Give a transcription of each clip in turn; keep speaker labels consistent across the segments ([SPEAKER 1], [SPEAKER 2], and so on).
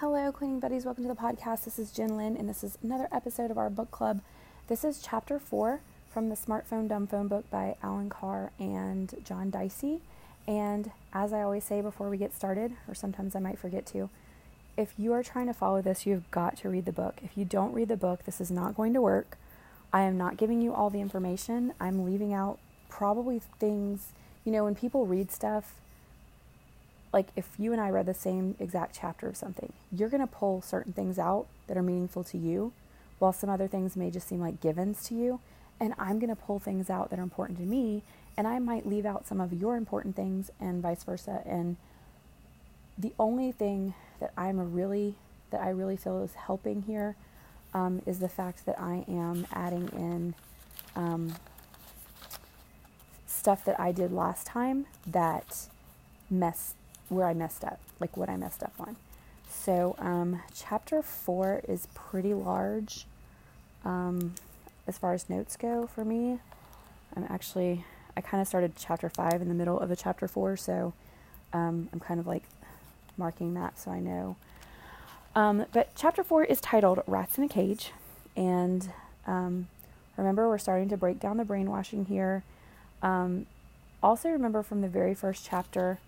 [SPEAKER 1] Hello, cleaning buddies. Welcome to the podcast. This is Jen Lynn, and this is another episode of our book club. This is chapter four from the Smartphone Dumb Phone book by Allen Carr and John Dicey. And as I always say before we get started, or sometimes I might forget to, if you are trying to follow this, you've got to read the book. If you don't read the book, this is not going to work. I am not giving you all the information. I'm leaving out probably things, you know, when people read stuff, like if you and I read the same exact chapter of something, you're going to pull certain things out that are meaningful to you, while some other things may just seem like givens to you. And I'm going to pull things out that are important to me, and I might leave out some of your important things, and vice versa. And the only thing that I'm really that I really feel is helping here um, is the fact that I am adding in um, stuff that I did last time that mess where I messed up, like what I messed up on. So, um, chapter four is pretty large um, as far as notes go for me. I'm actually, I kind of started chapter five in the middle of a chapter four, so um, I'm kind of like marking that so I know. Um, but chapter four is titled Rats in a Cage. And um, remember, we're starting to break down the brainwashing here. Um, also, remember from the very first chapter,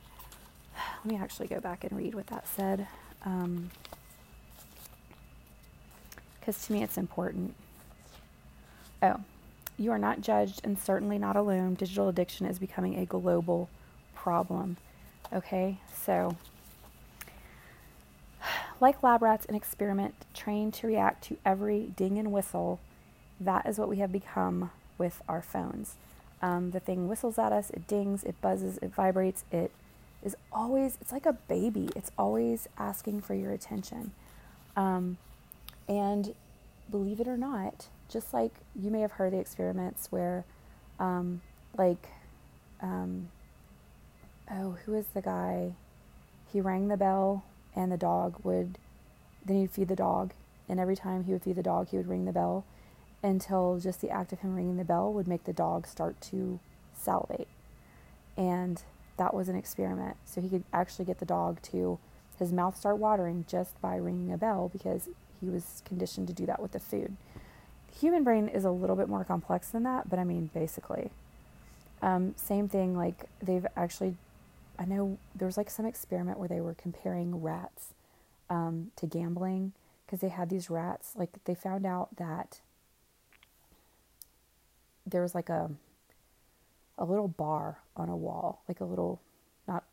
[SPEAKER 1] let me actually go back and read what that said. Because um, to me, it's important. Oh, you are not judged and certainly not alone. Digital addiction is becoming a global problem. Okay, so like lab rats in experiment trained to react to every ding and whistle, that is what we have become with our phones. Um, the thing whistles at us, it dings, it buzzes, it vibrates, it is always, it's like a baby. It's always asking for your attention. Um, and believe it or not, just like you may have heard the experiments where, um, like, um, oh, who is the guy? He rang the bell and the dog would then he'd feed the dog and every time he would feed the dog he would ring the bell until just the act of him ringing the bell would make the dog start to salivate and that was an experiment so he could actually get the dog to his mouth start watering just by ringing a bell because he was conditioned to do that with the food the human brain is a little bit more complex than that but i mean basically um, same thing like they've actually I know there was like some experiment where they were comparing rats um, to gambling because they had these rats. Like they found out that there was like a a little bar on a wall, like a little not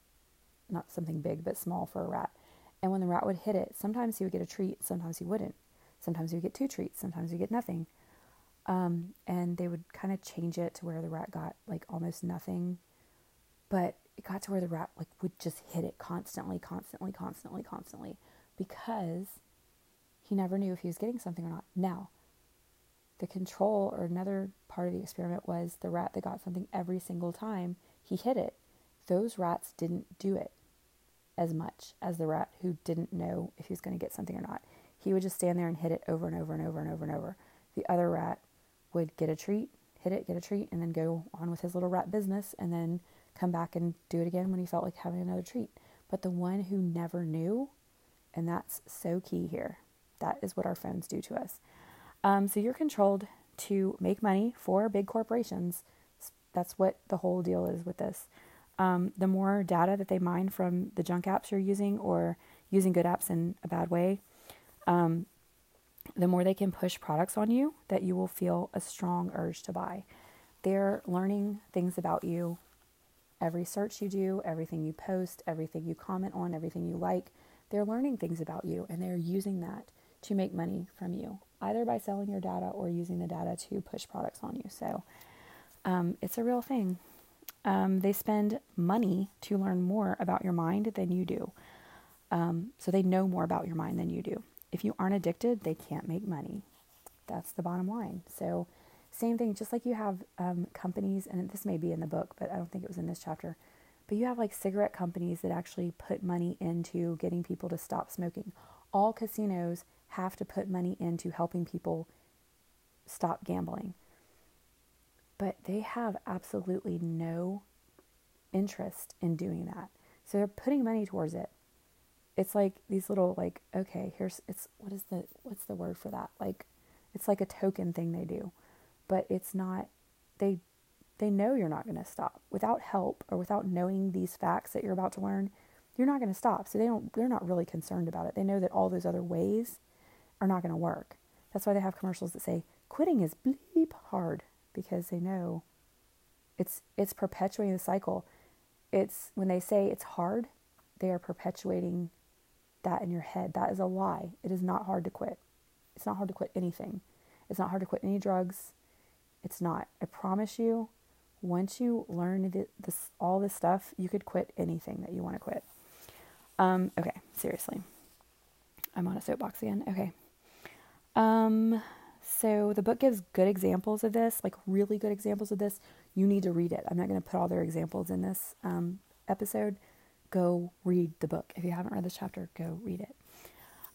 [SPEAKER 1] not something big but small for a rat. And when the rat would hit it, sometimes he would get a treat, sometimes he wouldn't. Sometimes he would get two treats, sometimes he would get nothing. Um, and they would kind of change it to where the rat got like almost nothing. But it got to where the rat like would just hit it constantly, constantly, constantly, constantly because he never knew if he was getting something or not. Now, the control or another part of the experiment was the rat that got something every single time he hit it. Those rats didn't do it as much as the rat who didn't know if he was going to get something or not. He would just stand there and hit it over and over and over and over and over. The other rat would get a treat, hit it, get a treat, and then go on with his little rat business and then come back and do it again when he felt like having another treat. But the one who never knew, and that's so key here, that is what our phones do to us. Um, so you're controlled to make money for big corporations. That's what the whole deal is with this. Um, the more data that they mine from the junk apps you're using or using good apps in a bad way, um, the more they can push products on you that you will feel a strong urge to buy. They're learning things about you Every search you do, everything you post, everything you comment on, everything you like, they're learning things about you and they're using that to make money from you, either by selling your data or using the data to push products on you. So um, it's a real thing. Um, they spend money to learn more about your mind than you do. Um, so they know more about your mind than you do. If you aren't addicted, they can't make money. That's the bottom line. So same thing, just like you have um, companies, and this may be in the book, but I don't think it was in this chapter. But you have like cigarette companies that actually put money into getting people to stop smoking. All casinos have to put money into helping people stop gambling. But they have absolutely no interest in doing that. So they're putting money towards it. it's like these little like okay here's it's what is the what's the word for that like it's like a token thing they do but it's not they they know you're not going to stop without help or without knowing these facts that you're about to learn you're not going to stop so they don't they're not really concerned about it they know that all those other ways are not going to work that's why they have commercials that say quitting is bleep hard because they know it's it's perpetuating the cycle it's when they say it's hard they are perpetuating that in your head. That is a lie. It is not hard to quit. It's not hard to quit anything. It's not hard to quit any drugs. It's not. I promise you, once you learn this, all this stuff, you could quit anything that you want to quit. Um, okay, seriously. I'm on a soapbox again. Okay. Um, so the book gives good examples of this, like really good examples of this. You need to read it. I'm not going to put all their examples in this um, episode go read the book. If you haven't read this chapter, go read it.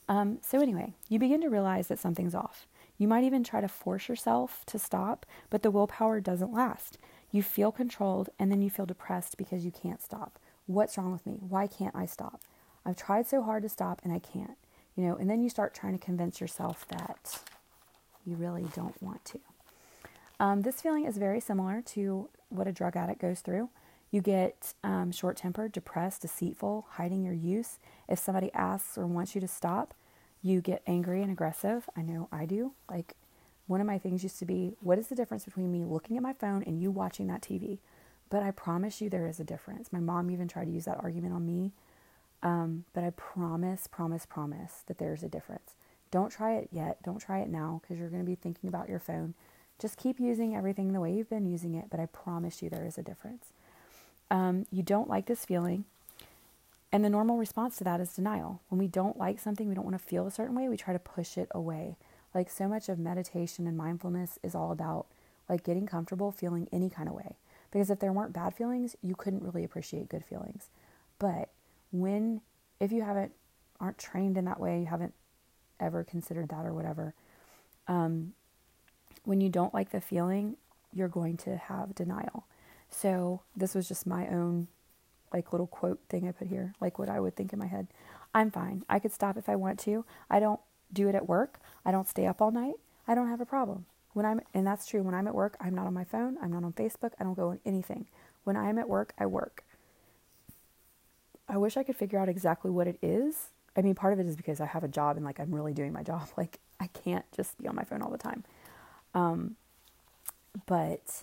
[SPEAKER 1] Um, so, anyway, you begin to realize that something's off. You might even try to force yourself to stop, but the willpower doesn't last. You feel controlled and then you feel depressed because you can't stop. What's wrong with me? Why can't I stop? I've tried so hard to stop and I can't. You know, and then you start trying to convince yourself that you really don't want to. Um, this feeling is very similar to what a drug addict goes through. You get um, short tempered, depressed, deceitful, hiding your use. If somebody asks or wants you to stop, you get angry and aggressive. I know I do. Like, one of my things used to be, what is the difference between me looking at my phone and you watching that TV? But I promise you there is a difference. My mom even tried to use that argument on me. Um, but I promise, promise, promise that there's a difference. Don't try it yet. Don't try it now because you're going to be thinking about your phone. Just keep using everything the way you've been using it, but I promise you there is a difference um, you don't like this feeling. And the normal response to that is denial. When we don't like something, we don't want to feel a certain way, we try to push it away. Like so much of meditation and mindfulness is all about like getting comfortable feeling any kind of way. Because if there weren't bad feelings, you couldn't really appreciate good feelings. But when if you haven't aren't trained in that way, you haven't ever considered that or whatever, um, when you don't like the feeling, you're going to have denial. So this was just my own like little quote thing I put here, like what I would think in my head. I'm fine. I could stop if I want to. I don't do it at work. I don't stay up all night. I don't have a problem. When I'm and that's true, when I'm at work, I'm not on my phone, I'm not on Facebook, I don't go on anything. When I'm at work, I work. I wish I could figure out exactly what it is. I mean, part of it is because I have a job and like I'm really doing my job. Like I can't just be on my phone all the time. Um, but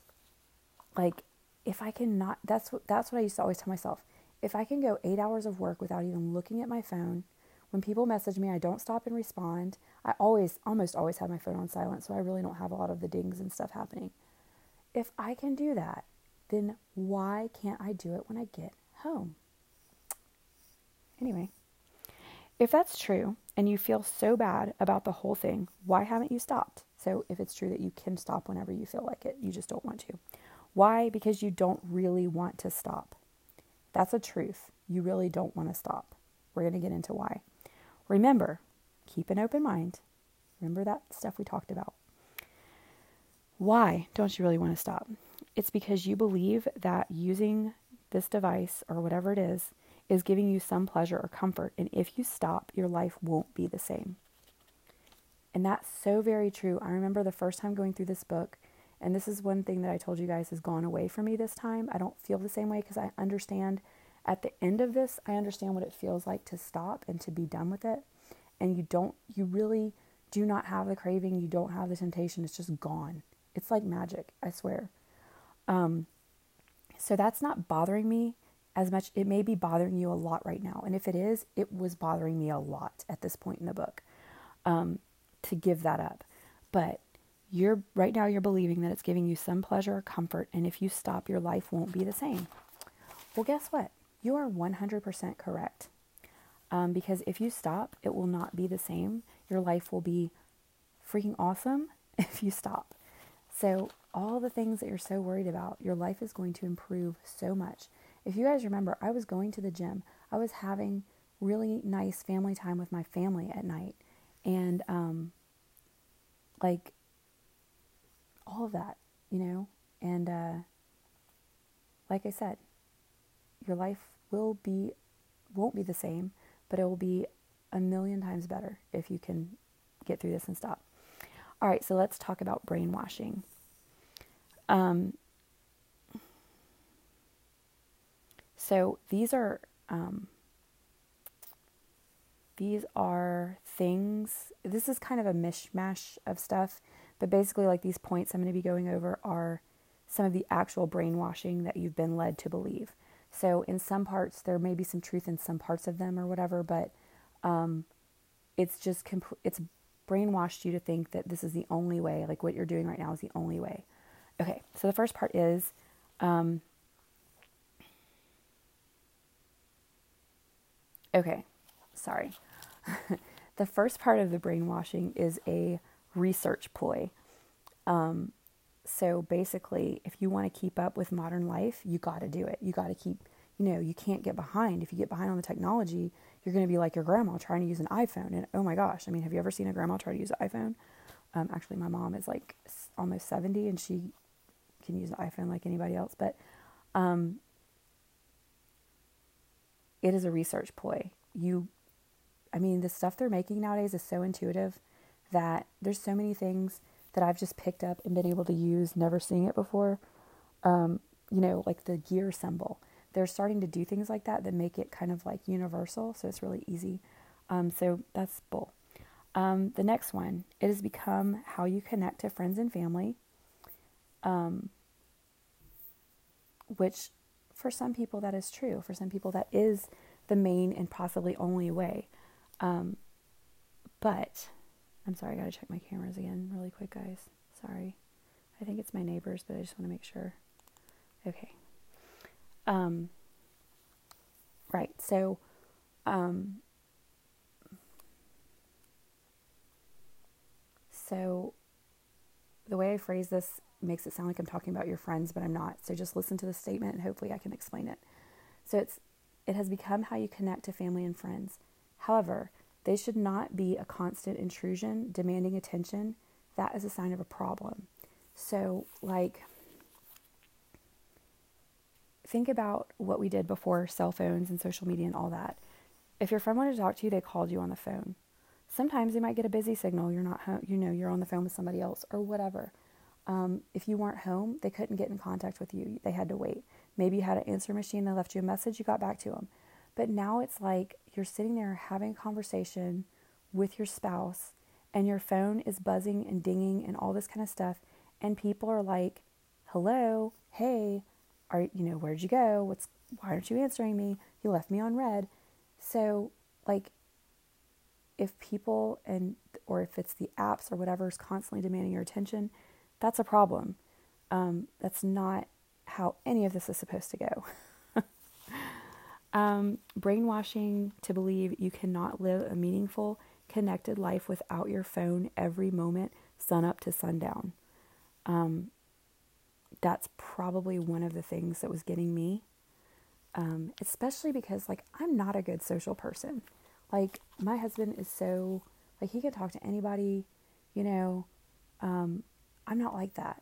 [SPEAKER 1] like if I can not, that's what, that's what I used to always tell myself. If I can go eight hours of work without even looking at my phone, when people message me, I don't stop and respond. I always, almost always have my phone on silent, so I really don't have a lot of the dings and stuff happening. If I can do that, then why can't I do it when I get home? Anyway, if that's true and you feel so bad about the whole thing, why haven't you stopped? So, if it's true that you can stop whenever you feel like it, you just don't want to. Why? Because you don't really want to stop. That's a truth. You really don't want to stop. We're going to get into why. Remember, keep an open mind. Remember that stuff we talked about. Why don't you really want to stop? It's because you believe that using this device or whatever it is is giving you some pleasure or comfort. And if you stop, your life won't be the same. And that's so very true. I remember the first time going through this book and this is one thing that I told you guys has gone away from me this time. I don't feel the same way because I understand at the end of this, I understand what it feels like to stop and to be done with it. And you don't, you really do not have the craving. You don't have the temptation. It's just gone. It's like magic, I swear. Um, so that's not bothering me as much. It may be bothering you a lot right now. And if it is, it was bothering me a lot at this point in the book um, to give that up. But you're right now you're believing that it's giving you some pleasure or comfort and if you stop your life won't be the same well guess what you are 100% correct um, because if you stop it will not be the same your life will be freaking awesome if you stop so all the things that you're so worried about your life is going to improve so much if you guys remember i was going to the gym i was having really nice family time with my family at night and um, like all of that, you know? And uh, like I said, your life will be won't be the same, but it will be a million times better if you can get through this and stop. All right, so let's talk about brainwashing. Um, so these are um, these are things. This is kind of a mishmash of stuff, but basically, like these points I'm going to be going over are some of the actual brainwashing that you've been led to believe. So, in some parts, there may be some truth in some parts of them or whatever, but um, it's just it's brainwashed you to think that this is the only way, like what you're doing right now is the only way. Okay, so the first part is um, okay, sorry. the first part of the brainwashing is a research ploy. Um, so basically, if you want to keep up with modern life, you got to do it. You got to keep, you know, you can't get behind. If you get behind on the technology, you're going to be like your grandma trying to use an iPhone. And oh my gosh, I mean, have you ever seen a grandma try to use an iPhone? Um, actually, my mom is like almost 70 and she can use an iPhone like anybody else. But um, it is a research ploy. You, I mean, the stuff they're making nowadays is so intuitive that there's so many things that I've just picked up and been able to use, never seeing it before. Um, you know, like the gear symbol. They're starting to do things like that that make it kind of like universal, so it's really easy. Um, so that's bull. Um, the next one, it has become how you connect to friends and family, um, which for some people that is true. For some people that is the main and possibly only way. Um, but I'm sorry, I gotta check my cameras again really quick, guys. Sorry. I think it's my neighbors, but I just want to make sure. Okay. Um, right, so um, so the way I phrase this makes it sound like I'm talking about your friends, but I'm not. So just listen to the statement and hopefully I can explain it. So it's it has become how you connect to family and friends. However, they should not be a constant intrusion, demanding attention. That is a sign of a problem. So, like, think about what we did before cell phones and social media and all that. If your friend wanted to talk to you, they called you on the phone. Sometimes you might get a busy signal. You're not home, you know, you're on the phone with somebody else or whatever. Um, if you weren't home, they couldn't get in contact with you. They had to wait. Maybe you had an answer machine, they left you a message, you got back to them. But now it's like you're sitting there having a conversation with your spouse and your phone is buzzing and dinging and all this kind of stuff and people are like, "Hello, hey, are you know, where'd you go? What's why aren't you answering me? You left me on read. So, like if people and or if it's the apps or whatever is constantly demanding your attention, that's a problem. Um, that's not how any of this is supposed to go. Um, brainwashing to believe you cannot live a meaningful, connected life without your phone every moment, sun up to sundown. Um, that's probably one of the things that was getting me. Um, especially because, like, I'm not a good social person. Like, my husband is so, like, he can talk to anybody, you know. I'm not like that.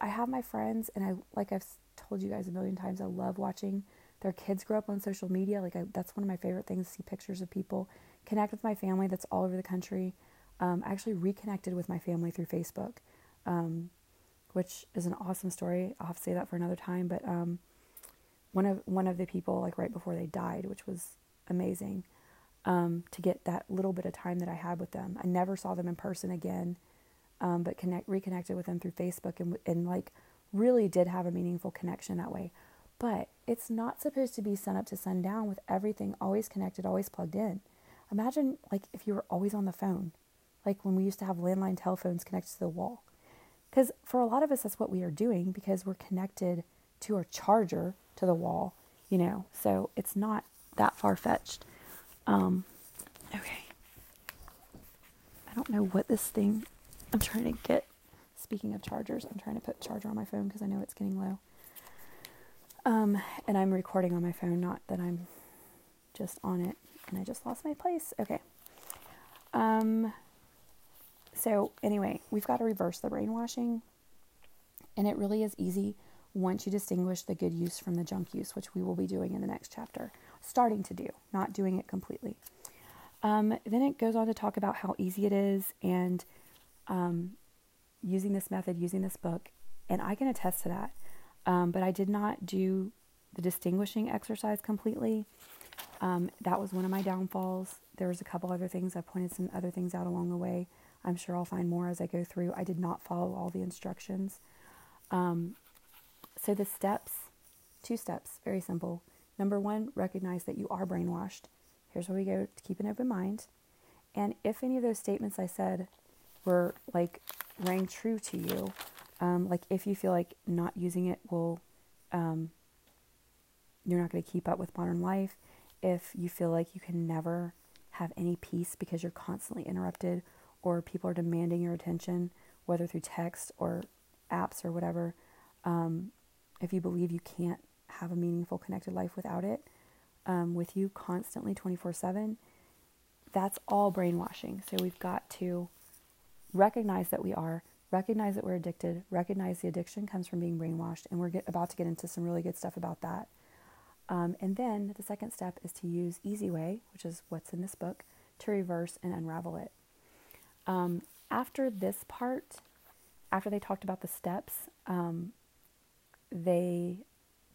[SPEAKER 1] I have my friends, and I, like I've told you guys a million times, I love watching their kids grow up on social media. Like I, that's one of my favorite things: see pictures of people, connect with my family that's all over the country. Um, I actually reconnected with my family through Facebook, um, which is an awesome story. I'll have to say that for another time. But um, one of one of the people, like right before they died, which was amazing, um, to get that little bit of time that I had with them. I never saw them in person again, um, but connect reconnected with them through Facebook and and like really did have a meaningful connection that way. But it's not supposed to be sun up to sundown with everything always connected, always plugged in. Imagine like if you were always on the phone, like when we used to have landline telephones connected to the wall. Because for a lot of us, that's what we are doing because we're connected to our charger to the wall, you know. So it's not that far fetched. Um, okay. I don't know what this thing I'm trying to get. Speaking of chargers, I'm trying to put charger on my phone because I know it's getting low. Um, and I'm recording on my phone, not that I'm just on it and I just lost my place. Okay. Um, so, anyway, we've got to reverse the brainwashing. And it really is easy once you distinguish the good use from the junk use, which we will be doing in the next chapter. Starting to do, not doing it completely. Um, then it goes on to talk about how easy it is and um, using this method, using this book, and I can attest to that. Um, but I did not do the distinguishing exercise completely. Um, that was one of my downfalls. There was a couple other things. I pointed some other things out along the way. I'm sure I'll find more as I go through. I did not follow all the instructions. Um, so the steps, two steps, very simple. Number one, recognize that you are brainwashed. Here's where we go to keep an open mind. And if any of those statements I said were like rang true to you, um, like if you feel like not using it will, um, you're not going to keep up with modern life, if you feel like you can never have any peace because you're constantly interrupted or people are demanding your attention, whether through text or apps or whatever, um, if you believe you can't have a meaningful connected life without it um, with you constantly 24 7, that's all brainwashing. So we've got to recognize that we are, recognize that we're addicted, recognize the addiction comes from being brainwashed, and we're get, about to get into some really good stuff about that. Um, and then the second step is to use Easy Way, which is what's in this book, to reverse and unravel it. Um, after this part, after they talked about the steps, um, they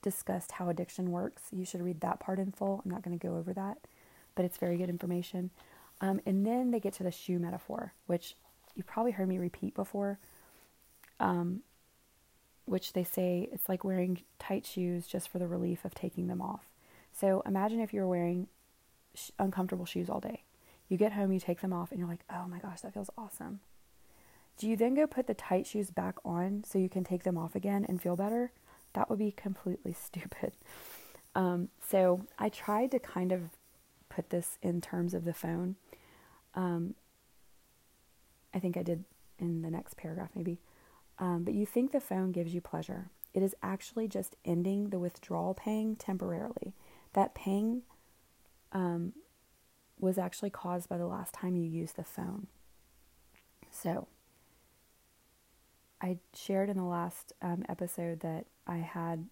[SPEAKER 1] discussed how addiction works. You should read that part in full. I'm not going to go over that, but it's very good information. Um, and then they get to the shoe metaphor, which you probably heard me repeat before, um, which they say it's like wearing tight shoes just for the relief of taking them off. So imagine if you're wearing sh- uncomfortable shoes all day. You get home, you take them off, and you're like, oh my gosh, that feels awesome. Do you then go put the tight shoes back on so you can take them off again and feel better? That would be completely stupid. Um, so I tried to kind of put this in terms of the phone. Um, I think I did in the next paragraph, maybe. Um, but you think the phone gives you pleasure. It is actually just ending the withdrawal pang temporarily. That pang um, was actually caused by the last time you used the phone. So, I shared in the last um, episode that I had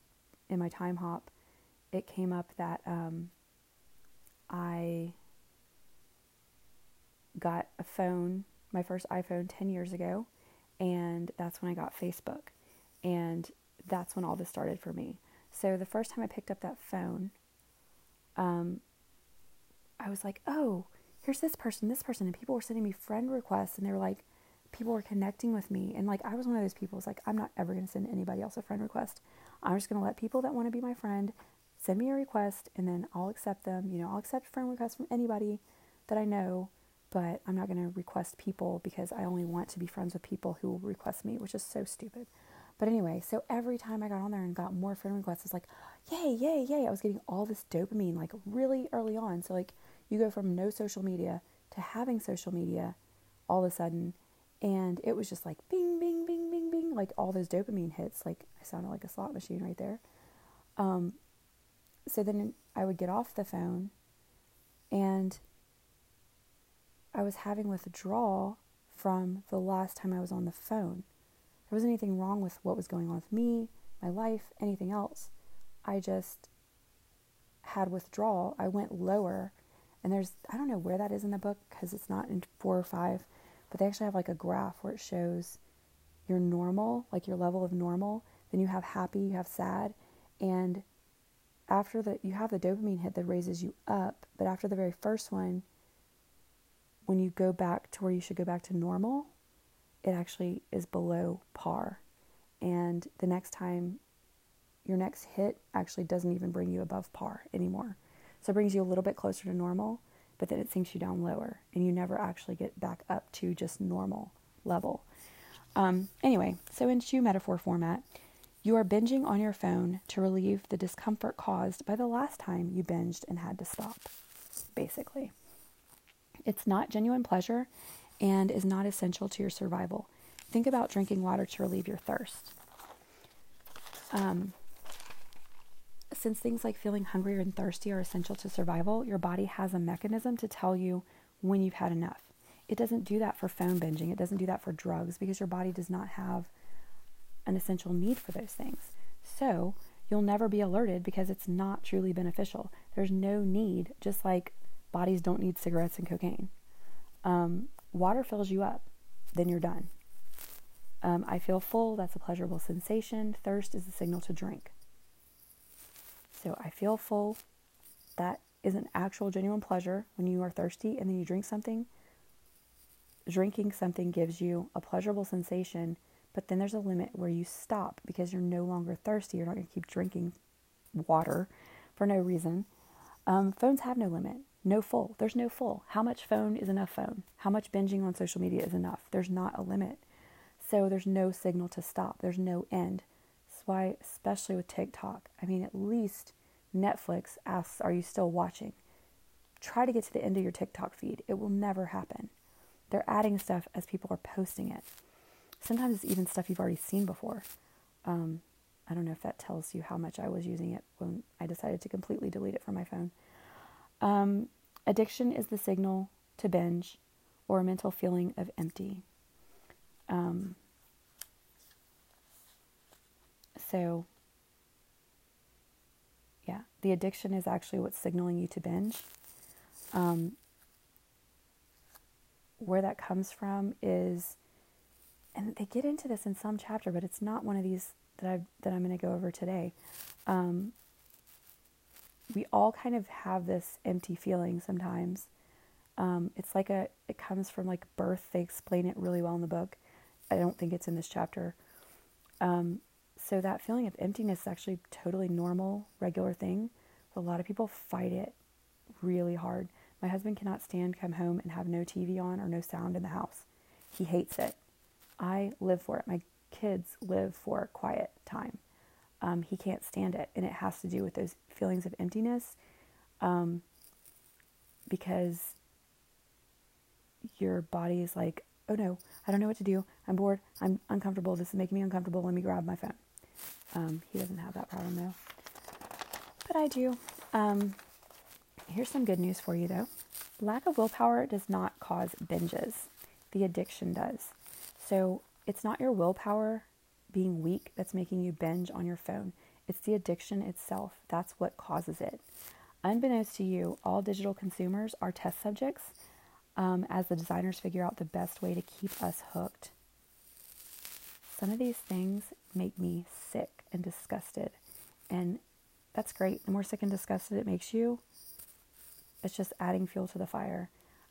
[SPEAKER 1] in my Timehop, it came up that um, I got a phone, my first iPhone 10 years ago, and that's when I got Facebook. And that's when all this started for me. So the first time I picked up that phone, um, I was like, oh, here's this person, this person. And people were sending me friend requests, and they were like, people were connecting with me. And like, I was one of those people, it's like, I'm not ever going to send anybody else a friend request. I'm just going to let people that want to be my friend send me a request and then I'll accept them. You know, I'll accept friend requests from anybody that I know, but I'm not going to request people because I only want to be friends with people who will request me, which is so stupid. But anyway, so every time I got on there and got more friend requests, it's like, yay, yay, yay. I was getting all this dopamine like really early on. So, like, you go from no social media to having social media all of a sudden and it was just like bing, bing, bing, bing, bing, like all those dopamine hits. Like I sounded like a slot machine right there. Um, so then I would get off the phone and I was having withdrawal from the last time I was on the phone. There wasn't anything wrong with what was going on with me, my life, anything else. I just had withdrawal. I went lower. And there's, I don't know where that is in the book because it's not in four or five but they actually have like a graph where it shows your normal, like your level of normal. Then you have happy, you have sad, and after the you have the dopamine hit that raises you up, but after the very first one, when you go back to where you should go back to normal, it actually is below par. And the next time your next hit actually doesn't even bring you above par anymore. So it brings you a little bit closer to normal, but then it sinks you down lower and you never actually get back up to just normal level. Um, anyway, so in shoe metaphor format, you are binging on your phone to relieve the discomfort caused by the last time you binged and had to stop, basically. It's not genuine pleasure and is not essential to your survival. Think about drinking water to relieve your thirst. Um, since things like feeling hungry and thirsty are essential to survival, your body has a mechanism to tell you when you've had enough. It doesn't do that for phone binging, it doesn't do that for drugs because your body does not have an essential need for those things. So, you'll never be alerted because it's not truly beneficial. There's no need, just like Bodies don't need cigarettes and cocaine. Um, water fills you up, then you're done. Um, I feel full, that's a pleasurable sensation. Thirst is a signal to drink. So I feel full, that is an actual genuine pleasure when you are thirsty and then you drink something. Drinking something gives you a pleasurable sensation, but then there's a limit where you stop because you're no longer thirsty. You're not going to keep drinking water for no reason. Um, phones have no limit, no full. There's no full. How much phone is enough phone? How much binging on social media is enough? There's not a limit. So there's no signal to stop, there's no end. That's why, especially with TikTok, I mean, at least Netflix asks, Are you still watching? Try to get to the end of your TikTok feed. It will never happen. They're adding stuff as people are posting it. Sometimes it's even stuff you've already seen before. Um, I don't know if that tells you how much I was using it when I decided to completely delete it from my phone. Um, addiction is the signal to binge or a mental feeling of empty. Um, so, yeah, the addiction is actually what's signaling you to binge. Um, where that comes from is, and they get into this in some chapter, but it's not one of these that I that I'm going to go over today. Um, we all kind of have this empty feeling sometimes. Um, it's like a it comes from like birth. They explain it really well in the book. I don't think it's in this chapter. Um, so that feeling of emptiness is actually totally normal, regular thing. But a lot of people fight it really hard. My husband cannot stand come home and have no TV on or no sound in the house. He hates it. I live for it. My kids live for quiet time. Um, he can't stand it, and it has to do with those feelings of emptiness, um, because your body is like, oh no, I don't know what to do. I'm bored. I'm uncomfortable. This is making me uncomfortable. Let me grab my phone. Um, he doesn't have that problem though. But I do. Um, here's some good news for you though. Lack of willpower does not cause binges, the addiction does. So it's not your willpower being weak that's making you binge on your phone. It's the addiction itself. That's what causes it. Unbeknownst to you, all digital consumers are test subjects um, as the designers figure out the best way to keep us hooked. Some of these things make me sick and disgusted. And that's great. The more sick and disgusted it makes you, it's just adding fuel to the fire.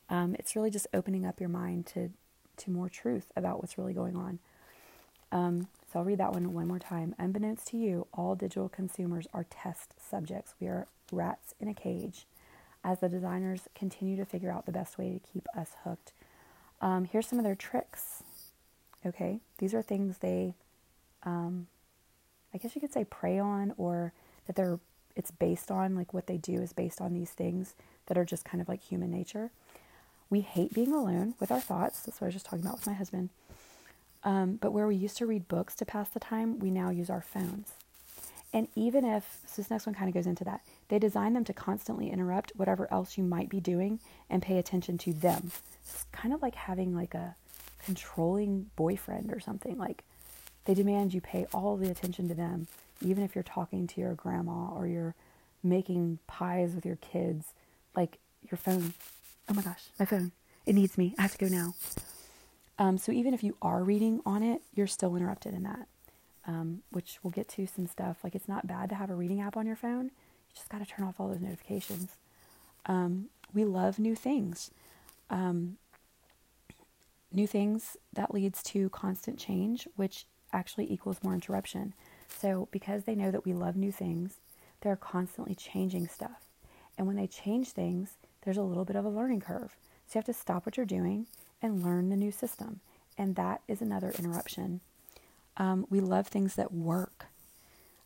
[SPEAKER 1] Um, it's really just opening up your mind to, to more truth about what's really going on. Um, so I'll read that one one more time. Unbeknownst to you, all digital consumers are test subjects. We are rats in a cage as the designers continue to figure out the best way to keep us hooked. Um, here's some of their tricks. Okay, these are things they, um, I guess you could say, prey on, or that they're it's based on. Like what they do is based on these things that are just kind of like human nature. We hate being alone with our thoughts. That's what I was just talking about with my husband. Um, but where we used to read books to pass the time, we now use our phones. And even if, so this next one kind of goes into that, they design them to constantly interrupt whatever else you might be doing and pay attention to them. It's kind of like having like a controlling boyfriend or something. Like they demand you pay all the attention to them, even if you're talking to your grandma or you're making pies with your kids. Like your phone. Oh my gosh, my phone. It needs me. I have to go now. Um, so even if you are reading on it, you're still interrupted in that um, which we'll get to some stuff. Like it's not bad to have a reading app on your phone. You just got to turn off all those notifications. Um, we love new things. Um, new things that leads to constant change, which actually equals more interruption. So because they know that we love new things, they're constantly changing stuff. And when they change things, there's a little bit of a learning curve. So you have to stop what you're doing and learn the new system. And that is another interruption um, we love things that work.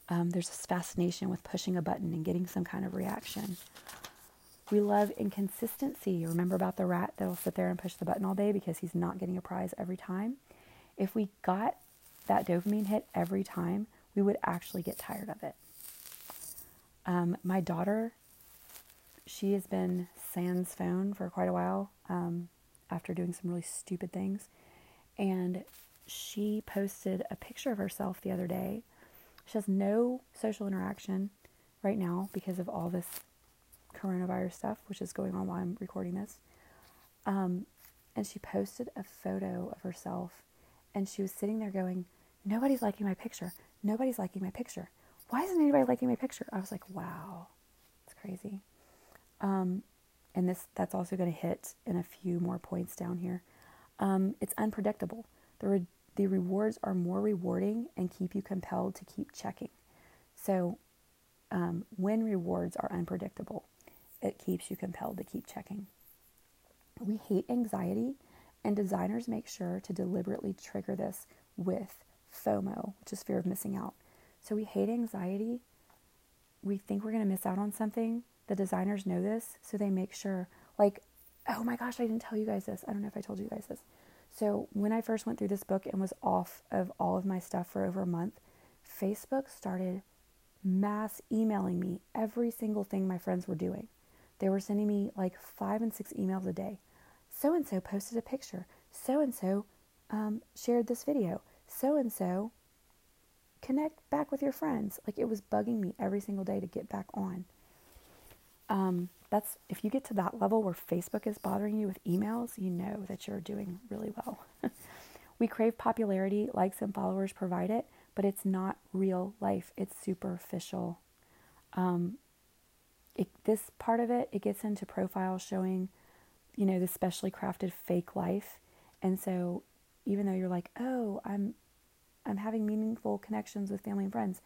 [SPEAKER 1] Um, there's this fascination with pushing a button and getting some kind of reaction. We love inconsistency. Remember about the rat that'll sit there and push the button all day because he's not getting a prize every time? If we got that dopamine hit every time, we would actually get tired of it. Um, my daughter, she has been sans phone for quite a while um, after doing some really stupid things. And she posted a picture of herself the other day. She has no social interaction right now because of all this coronavirus stuff, which is going on while I'm recording this. Um, and she posted a photo of herself, and she was sitting there going, Nobody's liking my picture. Nobody's liking my picture. Why isn't anybody liking my picture? I was like, Wow, it's crazy. Um, and this that's also going to hit in a few more points down here. Um, it's unpredictable. The re- the rewards are more rewarding and keep you compelled to keep checking. So, um, when rewards are unpredictable, it keeps you compelled to keep checking. We hate anxiety, and designers make sure to deliberately trigger this with FOMO, which is fear of missing out. So, we hate anxiety. We think we're going to miss out on something. The designers know this, so they make sure, like, oh my gosh, I didn't tell you guys this. I don't know if I told you guys this. So, when I first went through this book and was off of all of my stuff for over a month, Facebook started mass emailing me every single thing my friends were doing. They were sending me like five and six emails a day. So and so posted a picture. So and so shared this video. So and so connect back with your friends. Like it was bugging me every single day to get back on. Um, that's if you get to that level where Facebook is bothering you with emails, you know that you're doing really well. we crave popularity, likes and followers provide it, but it's not real life. It's superficial. Um, it, this part of it, it gets into profiles showing, you know, the specially crafted fake life. And so even though you're like, oh, I'm I'm having meaningful connections with family and friends,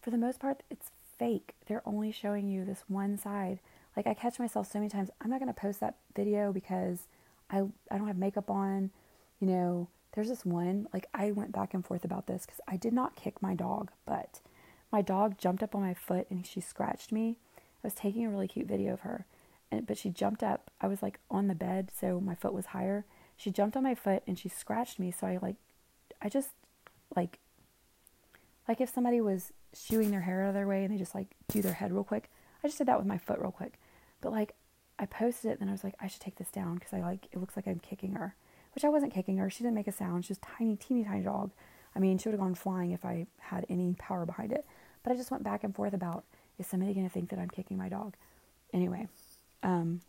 [SPEAKER 1] for the most part, it's fake. They're only showing you this one side. Like I catch myself so many times, I'm not gonna post that video because I I don't have makeup on, you know. There's this one, like I went back and forth about this because I did not kick my dog, but my dog jumped up on my foot and she scratched me I was taking a really cute video of her, and but she jumped up. I was like on the bed, so my foot was higher. She jumped on my foot and she scratched me. So I like, I just like, like if somebody was shooing their hair out of their way and they just like do their head real quick. I just did that with my foot real quick. But like, I posted it, and then I was like, I should take this down because I like it looks like I'm kicking her, which I wasn't kicking her. She didn't make a sound. She's tiny, teeny, tiny dog. I mean, she would have gone flying if I had any power behind it. But I just went back and forth about is somebody to think that I'm kicking my dog? Anyway, um,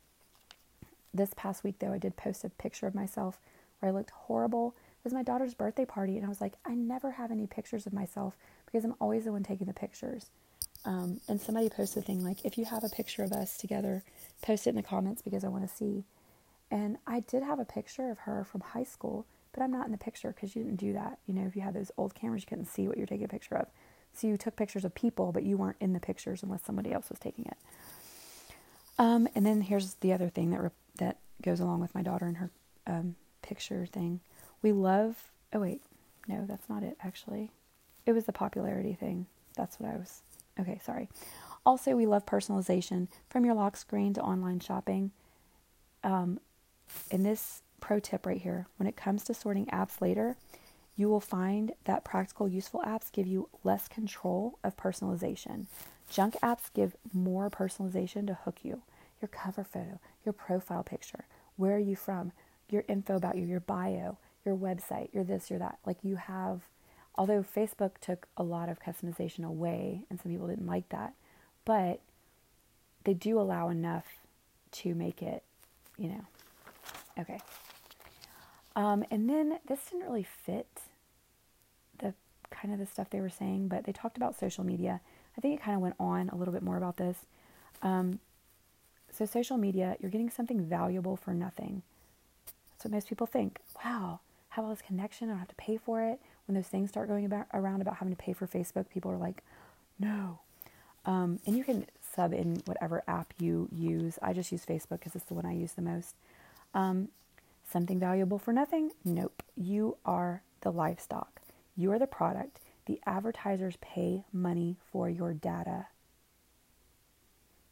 [SPEAKER 1] this past week though, I did post a picture of myself where I looked horrible. It was my daughter's birthday party, and I was like, I never have any pictures of myself because I'm always the one taking the pictures. Um, and somebody posted a thing like, if you have a picture of us together, post it in the comments because I want to see. And I did have a picture of her from high school, but I'm not in the picture because you didn't do that. You know, if you had those old cameras, you couldn't see what you're taking a picture of. So you took pictures of people, but you weren't in the pictures unless somebody else was taking it. Um, and then here's the other thing that re- that goes along with my daughter and her um, picture thing. We love. Oh wait, no, that's not it. Actually, it was the popularity thing. That's what I was. Okay, sorry. Also, we love personalization from your lock screen to online shopping. Um, this pro tip right here: when it comes to sorting apps later, you will find that practical, useful apps give you less control of personalization. Junk apps give more personalization to hook you. Your cover photo, your profile picture, where are you from, your info about you, your bio, your website, your this, your that. Like you have, although Facebook took a lot of customization away and some people didn't like that, but they do allow enough to make it, you know. Okay. Um, and then this didn't really fit the kind of the stuff they were saying, but they talked about social media. I think it kind of went on a little bit more about this. Um, so, social media, you're getting something valuable for nothing. That's what most people think. Wow, have all this connection, I don't have to pay for it. When those things start going about, around about having to pay for Facebook, people are like, no. Um, and you can sub in whatever app you use. I just use Facebook because it's the one I use the most. Um, Something valuable for nothing? Nope. You are the livestock. You are the product. The advertisers pay money for your data.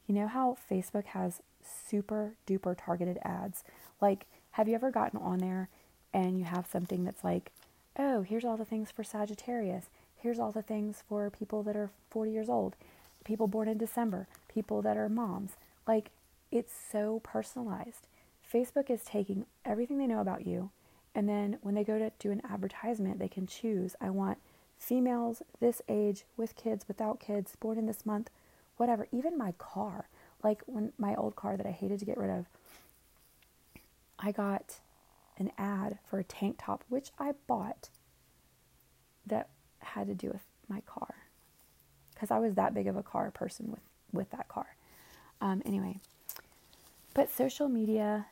[SPEAKER 1] You know how Facebook has super duper targeted ads? Like, have you ever gotten on there and you have something that's like, oh, here's all the things for Sagittarius. Here's all the things for people that are 40 years old, people born in December, people that are moms. Like, it's so personalized. Facebook is taking everything they know about you, and then when they go to do an advertisement, they can choose I want females this age with kids, without kids, born in this month, whatever. Even my car. like when my old car that I hated to get rid of, I got an ad for a tank top, which I bought that had to do with my car because I was that big of a car person with, with that car. Um, anyway, but social media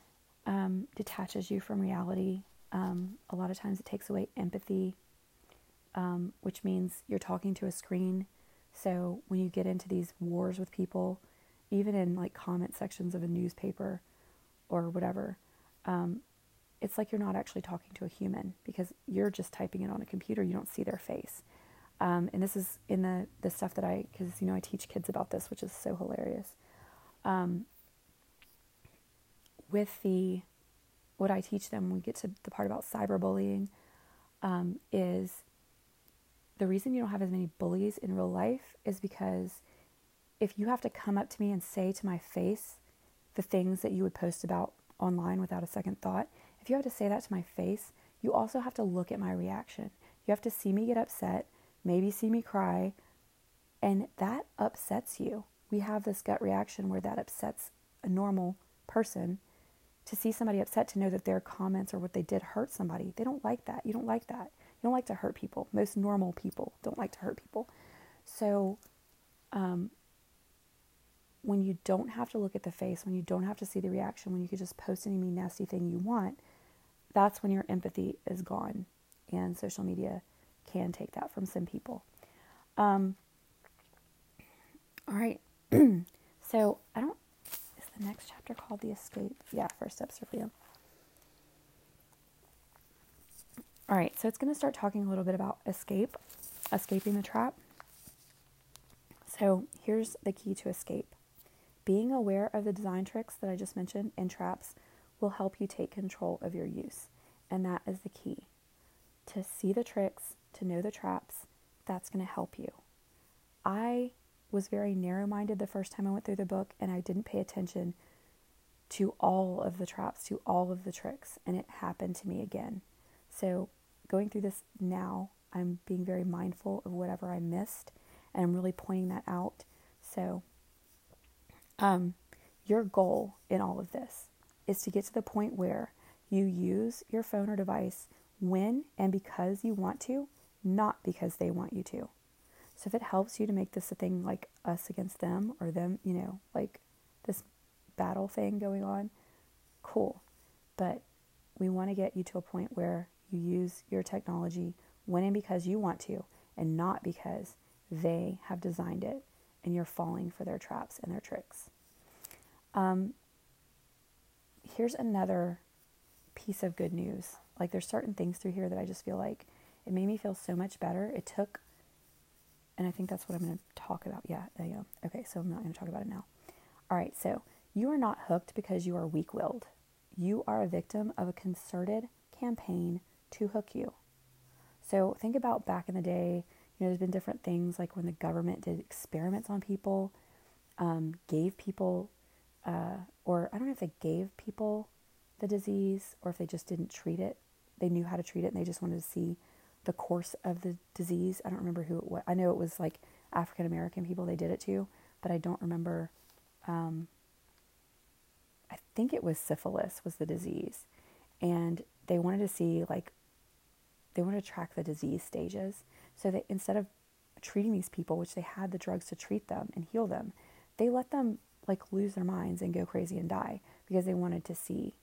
[SPEAKER 1] um, detaches you from reality. Um, a lot of times it takes away empathy, um, which means you're talking to a screen. So when you get into these wars with people, even in like comment sections of a newspaper or whatever, um, it's like you're not actually talking to a human because you're just typing it on a computer. You don't see their face. Um, and this is in the, the stuff that I, because, you know, I teach kids about this, which is so hilarious. Um, with the, what I teach them we get to the part about cyberbullying um, is the reason you don't have as many bullies in real life is because if you have to come up to me and say to my face the things that you would post about online without a second thought, you have to say that to my face, you also have to look at my reaction. You have to see me get upset, maybe see me cry, and that upsets you. We have this gut reaction where that upsets a normal person. To see somebody upset, to know that their comments or what they did hurt somebody, they don't like that. You don't like that. You don't like to hurt people. Most normal people don't like to hurt people. So, um, when you don't have to look at the face, when you don't have to see the reaction, when you could just post any mean, nasty thing you want, that's when your empathy is gone. And social media can take that from some people. Um, all right. so I don't, is the next chapter called The Escape? Yeah, First Steps for Freedom. All right, so it's going to start talking a little bit about escape, escaping the trap. So here's the key to escape being aware of the design tricks that I just mentioned and traps will help you take control of your use. And that is the key. To see the tricks, to know the traps, that's going to help you. I was very narrow minded the first time I went through the book and I didn't pay attention to all of the traps, to all of the tricks, and it happened to me again. So, going through this now, I'm being very mindful of whatever I missed and I'm really pointing that out. So, um, your goal in all of this is to get to the point where you use your phone or device when and because you want to, not because they want you to. So if it helps you to make this a thing like us against them or them, you know, like this battle thing going on, cool. But we want to get you to a point where you use your technology when and because you want to and not because they have designed it and you're falling for their traps and their tricks. Um, here's another piece of good news. Like there's certain things through here that I just feel like it made me feel so much better. It took, and I think that's what I'm going to talk about. Yeah, I am. Okay, so I'm not going to talk about it now. All right, so you are not hooked because you are weak willed. You are a victim of a concerted campaign to hook you. So think about back in the day, you know, there's been different things like when the government did experiments on people, um, gave people, uh, or I don't know if they gave people the disease or if they just didn't treat it. They knew how to treat it and they just wanted to see the course of the disease. I don't remember who it was. I know it was like African American people they did it to, but I don't remember. Um, I think it was syphilis was the disease, and they wanted to see like they wanted to track the disease stages. So that instead of treating these people, which they had the drugs to treat them and heal them, they let them like lose their minds and go crazy and die because they wanted to see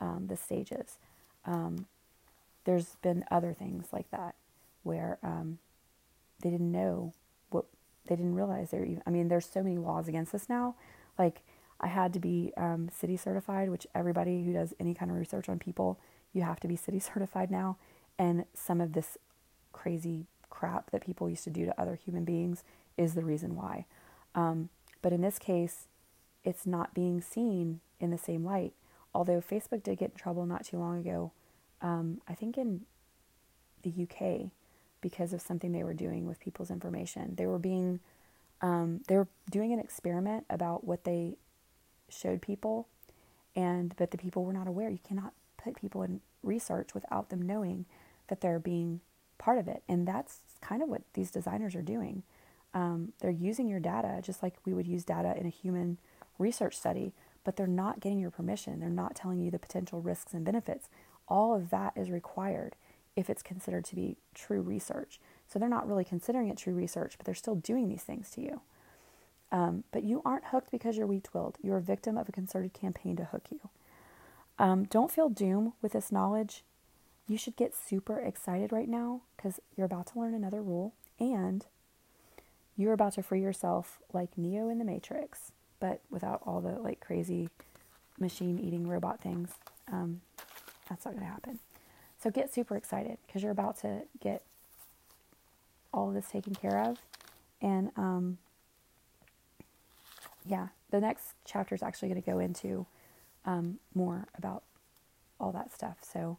[SPEAKER 1] um, the stages. Um, there's been other things like that where um, they didn't know what they didn't realize they even. I mean, there's so many laws against this now. Like I had to be um, CITI certified, which everybody who does any kind of research on people, you have to be CITI certified now. And some of this crazy crap that people used to do to other human beings is the reason why. Um, but in this case, it's not being seen in the same light. Although Facebook did get in trouble not too long ago, um, I think in the UK, because of something they were doing with people's information. They were being, um, they were doing an experiment about what they showed people, and but the people were not aware. You cannot put people in research without them knowing that they're being part of it, and that's kind of what these designers are doing. Um, they're using your data just like we would use data in a human research study, but they're not getting your permission. They're not telling you the potential risks and benefits. All of that is required if it's considered to be true research. So they're not really considering it true research, but they're still doing these things to you. Um, but you aren't hooked because you're weak willed. You're a victim of a concerted campaign to hook you. Um, don't feel doom with this knowledge. You should get super excited right now because you're about to learn another rule and you're about to free yourself like Neo in the Matrix, but without all the like crazy machine eating robot things. Um, that's not going to happen. So get super excited because you're about to get all of this taken care of. And um, yeah, the next chapter is actually going to go into um, more about all that stuff. So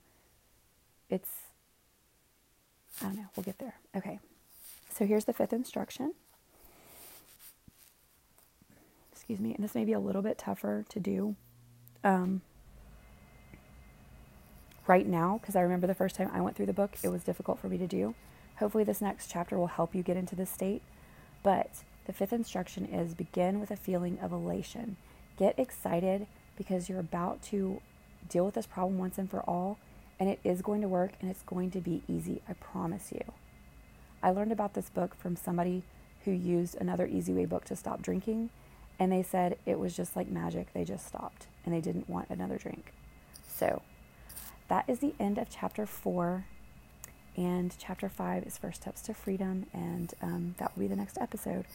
[SPEAKER 1] it's, I don't know, we'll get there. Okay. So here's the fifth instruction. Excuse me. And this may be a little bit tougher to do um, right now because I remember the first time I went through the book, it was difficult for me to do. Hopefully, this next chapter will help you get into this state. But the fifth instruction is begin with a feeling of elation. Get excited because you're about to deal with this problem once and for all, and it is going to work and it's going to be easy. I promise you. I learned about this book from somebody who used another Easy Way book to stop drinking, and they said it was just like magic. They just stopped and they didn't want another drink. So, that is the end of chapter four. And chapter five is First Steps to Freedom, and um, that will be the next episode.